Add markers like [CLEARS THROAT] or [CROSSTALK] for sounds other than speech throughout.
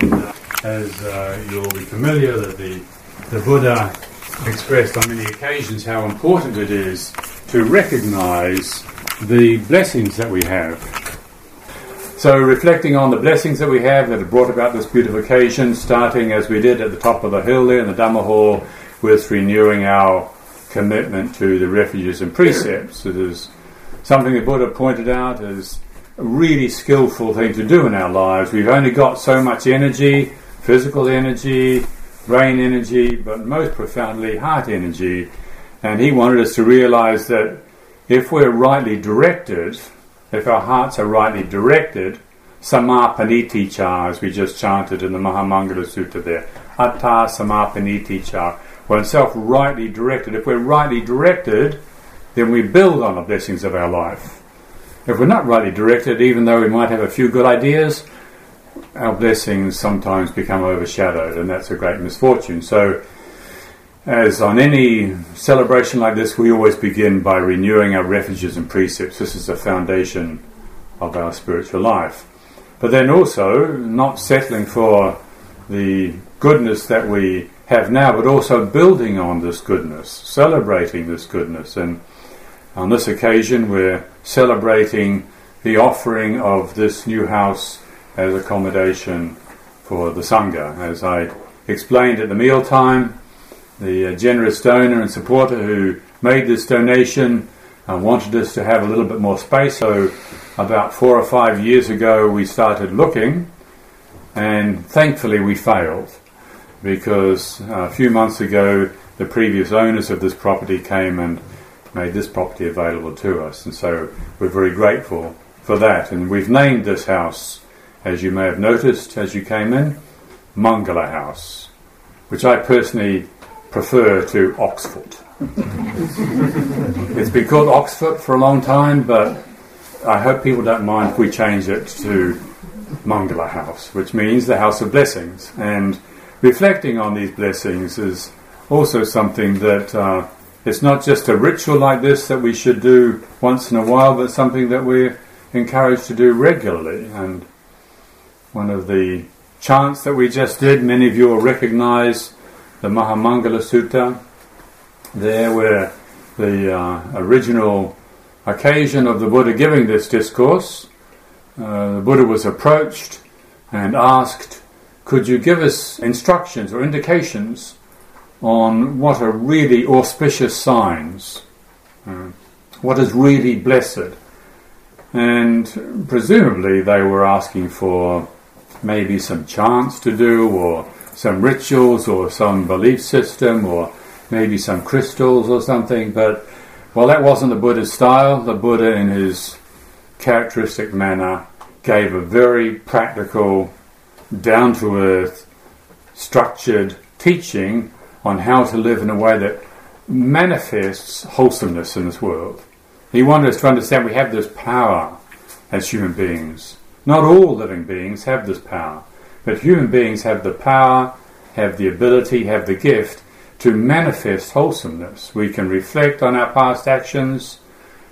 And as uh, you'll be familiar, that the, the Buddha expressed on many occasions how important it is to recognize the blessings that we have. So, reflecting on the blessings that we have that have brought about this beautiful occasion, starting as we did at the top of the hill there in the Dhamma Hall, with renewing our commitment to the refuges and precepts. It is something the Buddha pointed out as really skillful thing to do in our lives. We've only got so much energy, physical energy, brain energy, but most profoundly heart energy. And he wanted us to realize that if we're rightly directed, if our hearts are rightly directed, samapaniti cha, as we just chanted in the Mahamangala Sutta there, atta samapaniti cha, when self rightly directed, if we're rightly directed, then we build on the blessings of our life. If we're not rightly directed, even though we might have a few good ideas, our blessings sometimes become overshadowed, and that's a great misfortune. So, as on any celebration like this, we always begin by renewing our refuges and precepts. This is the foundation of our spiritual life. But then also, not settling for the goodness that we have now, but also building on this goodness, celebrating this goodness. And on this occasion, we're celebrating the offering of this new house as accommodation for the Sangha. As I explained at the mealtime, the uh, generous donor and supporter who made this donation uh, wanted us to have a little bit more space. So, about four or five years ago, we started looking, and thankfully, we failed because uh, a few months ago the previous owners of this property came and made this property available to us, and so we're very grateful for that. And we've named this house, as you may have noticed as you came in, Mangala House, which I personally prefer to Oxford. it's been called Oxford for a long time, but I hope people don't mind if we change it to Mangala House, which means the House of Blessings. And reflecting on these blessings is also something that uh, it's not just a ritual like this that we should do once in a while, but something that we're encouraged to do regularly. And one of the chants that we just did, many of you will recognize the Mahamangala Sutta, there where the uh, original occasion of the Buddha giving this discourse, uh, the Buddha was approached and asked could you give us instructions or indications on what are really auspicious signs? Uh, what is really blessed? And presumably they were asking for maybe some chants to do, or some rituals, or some belief system, or maybe some crystals or something. But well, that wasn't the Buddha's style. The Buddha, in his characteristic manner, gave a very practical down to earth, structured teaching on how to live in a way that manifests wholesomeness in this world. He wanted us to understand we have this power as human beings. Not all living beings have this power, but human beings have the power, have the ability, have the gift to manifest wholesomeness. We can reflect on our past actions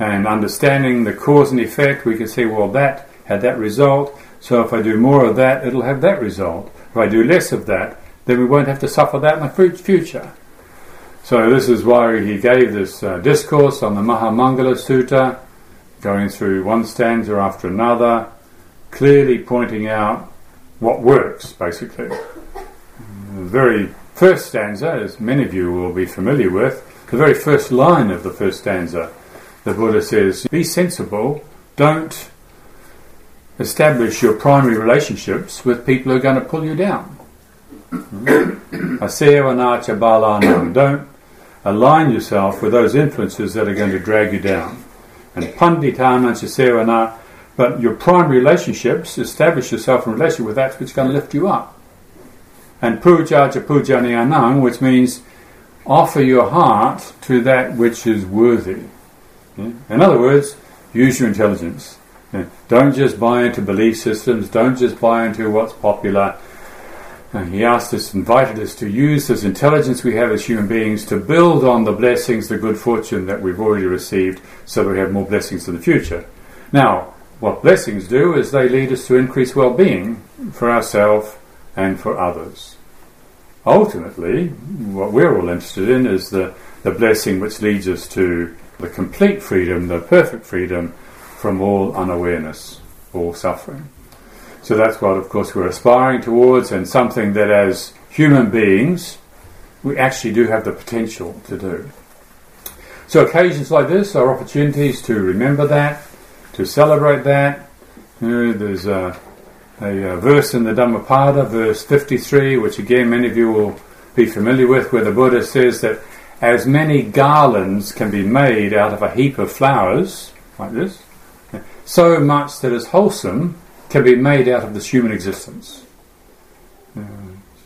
and understanding the cause and effect, we can say, well, that had that result, so if I do more of that, it'll have that result. If I do less of that, then we won't have to suffer that in the future. So this is why he gave this uh, discourse on the Mahamangala Sutta, going through one stanza after another, clearly pointing out what works, basically. The very first stanza, as many of you will be familiar with, the very first line of the first stanza, the Buddha says, Be sensible, don't establish your primary relationships with people who are going to pull you down. Mm-hmm. [CLEARS THROAT] Asevanacha balanam. Don't align yourself with those influences that are going to drag you down. And panditana sevana. But your primary relationships, establish yourself in relationship with that which is going to lift you up. And puja puja anang, which means offer your heart to that which is worthy. In other words, use your intelligence. Don't just buy into belief systems, don't just buy into what's popular. And he asked us, invited us to use this intelligence we have as human beings to build on the blessings, the good fortune that we've already received, so that we have more blessings in the future. Now, what blessings do is they lead us to increased well being for ourselves and for others. Ultimately, what we're all interested in is the, the blessing which leads us to the complete freedom, the perfect freedom from all unawareness, all suffering. So that's what, of course, we're aspiring towards, and something that as human beings we actually do have the potential to do. So occasions like this are opportunities to remember that, to celebrate that. You know, there's a, a, a, verse in the Dhammapada, verse 53, which again many of you will be familiar with, where the Buddha says that as many garlands can be made out of a heap of flowers, like this, so much that is wholesome can be made out of this human existence. Uh,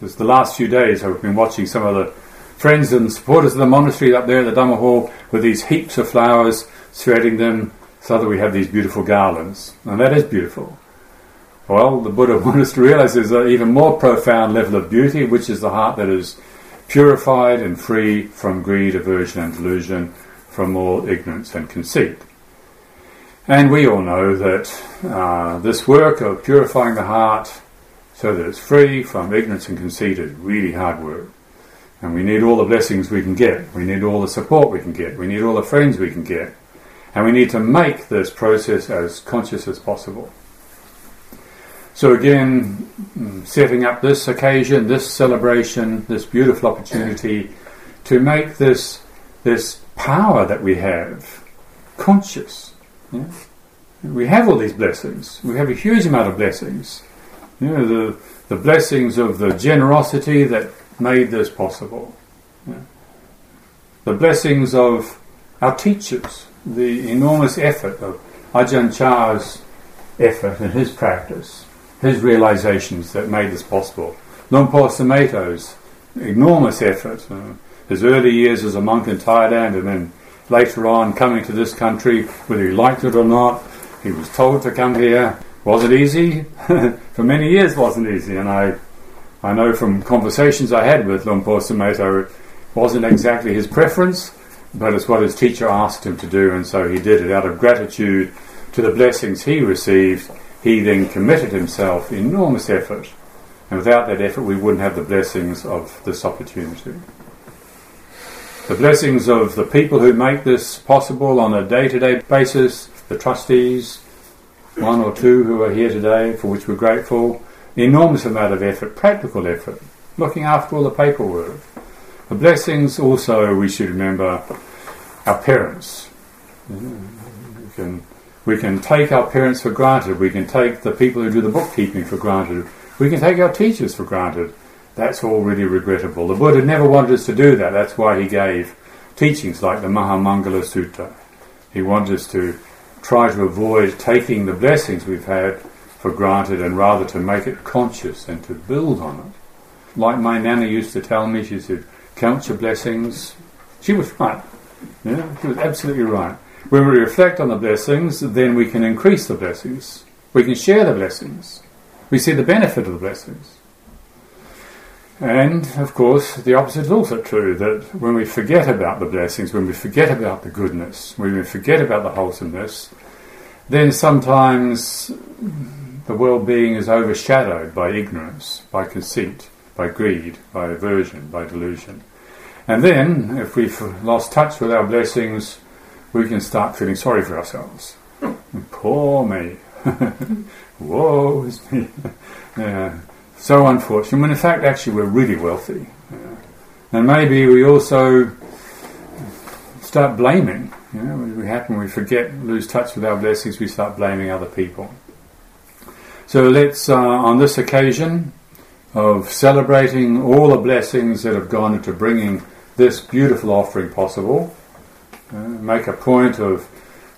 just the last few days I've been watching some of the friends and supporters of the monastery up there at the Dhamma Hall with these heaps of flowers, threading them so that we have these beautiful garlands. And that is beautiful. Well, the Buddha [LAUGHS] wanted us to realize there's an even more profound level of beauty, which is the heart that is purified and free from greed, aversion, and delusion, from all ignorance and conceit. And we all know that uh, this work of purifying the heart so that it's free from ignorance and conceit is really hard work. And we need all the blessings we can get. We need all the support we can get. We need all the friends we can get. And we need to make this process as conscious as possible. So, again, mm, setting up this occasion, this celebration, this beautiful opportunity to make this, this power that we have conscious. Yeah? We have all these blessings. We have a huge amount of blessings. You know, the, the blessings of the generosity that made this possible. Yeah. The blessings of our teachers, the enormous effort of Ajahn Chah's effort and his practice, his realizations that made this possible. Luang Por Sumedho's enormous effort, uh, his early years as a monk in Thailand and then later on coming to this country, whether he liked it or not, he was told to come here. Was it easy? [LAUGHS] For many years wasn't easy and I I know from conversations I had with Luang Por Sumedho, it wasn't exactly his preference, but it's what his teacher asked him to do, and so he did it out of gratitude to the blessings he received. He then committed himself enormous effort, and without that effort, we wouldn't have the blessings of this opportunity. The blessings of the people who make this possible on a day to day basis, the trustees, one or two who are here today, for which we're grateful enormous amount of effort, practical effort, looking after all the paperwork. The blessings also, we should remember, our parents. We can, we can take our parents for granted. We can take the people who do the bookkeeping for granted. We can take our teachers for granted. That's all really regrettable. The Buddha never wanted us to do that. That's why he gave teachings like the Mahamangala Sutta. He wanted us to try to avoid taking the blessings we've had for granted and rather to make it conscious and to build on it. Like my nana used to tell me, she said, count your blessings. She was right. Yeah, she was absolutely right. When we reflect on the blessings, then we can increase the blessings. We can share the blessings. We see the benefit of the blessings. And, of course, the opposite is also true that when we forget about the blessings, when we forget about the goodness, when we forget about the wholesomeness, then sometimes the well-being is overshadowed by ignorance, by conceit, by greed, by aversion, by delusion. And then, if we've lost touch with our blessings, we can start feeling sorry for ourselves. [LAUGHS] Poor me. [LAUGHS] Woe is me. [LAUGHS] yeah. So unfortunate. When in fact, actually, we're really wealthy. Yeah. And maybe we also start blaming. You know, we happen, we forget, lose touch with our blessings, we start blaming other people. So let's, uh, on this occasion of celebrating all the blessings that have gone into bringing this beautiful offering possible, uh, make a point of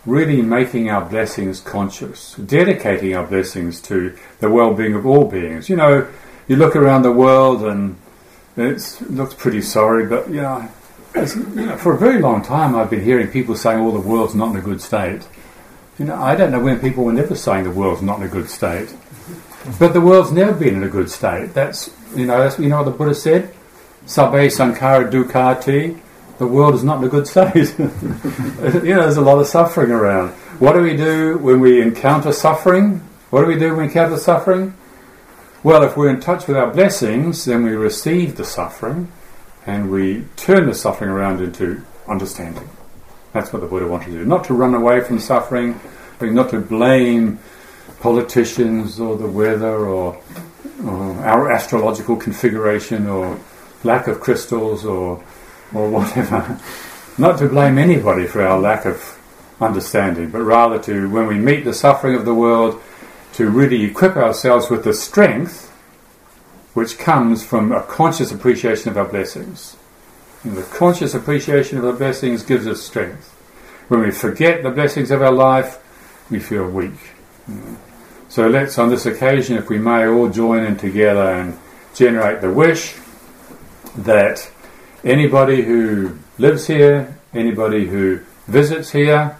really making our blessings conscious, dedicating our blessings to the well-being of all beings. You know, you look around the world and it looks pretty sorry, but you know, you know, for a very long time I've been hearing people saying, "All oh, the world's not in a good state." You know, I don't know when people were never saying the world's not in a good state. But the world's never been in a good state. That's you know that's you know what the Buddha said. Sabbe sankhara dukkati. The world is not in a good state. [LAUGHS] you know, there's a lot of suffering around. What do we do when we encounter suffering? What do we do when we encounter suffering? Well, if we're in touch with our blessings, then we receive the suffering and we turn the suffering around into understanding. That's what the Buddha wanted to do. Not to run away from suffering, but not to blame politicians or the weather or, or our astrological configuration or lack of crystals or, or whatever. not to blame anybody for our lack of understanding, but rather to, when we meet the suffering of the world, to really equip ourselves with the strength which comes from a conscious appreciation of our blessings. And the conscious appreciation of our blessings gives us strength. When we forget the blessings of our life, we feel weak. So let's, on this occasion, if we may, all join in together and generate the wish that Anybody who lives here, anybody who visits here,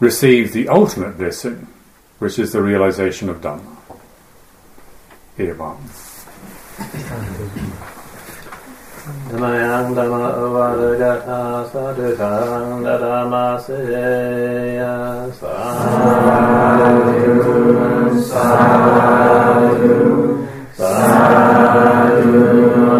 receives the ultimate blessing, which is the realization of Dhamma. Evam. Dhamayang sadhu sadhu sadhu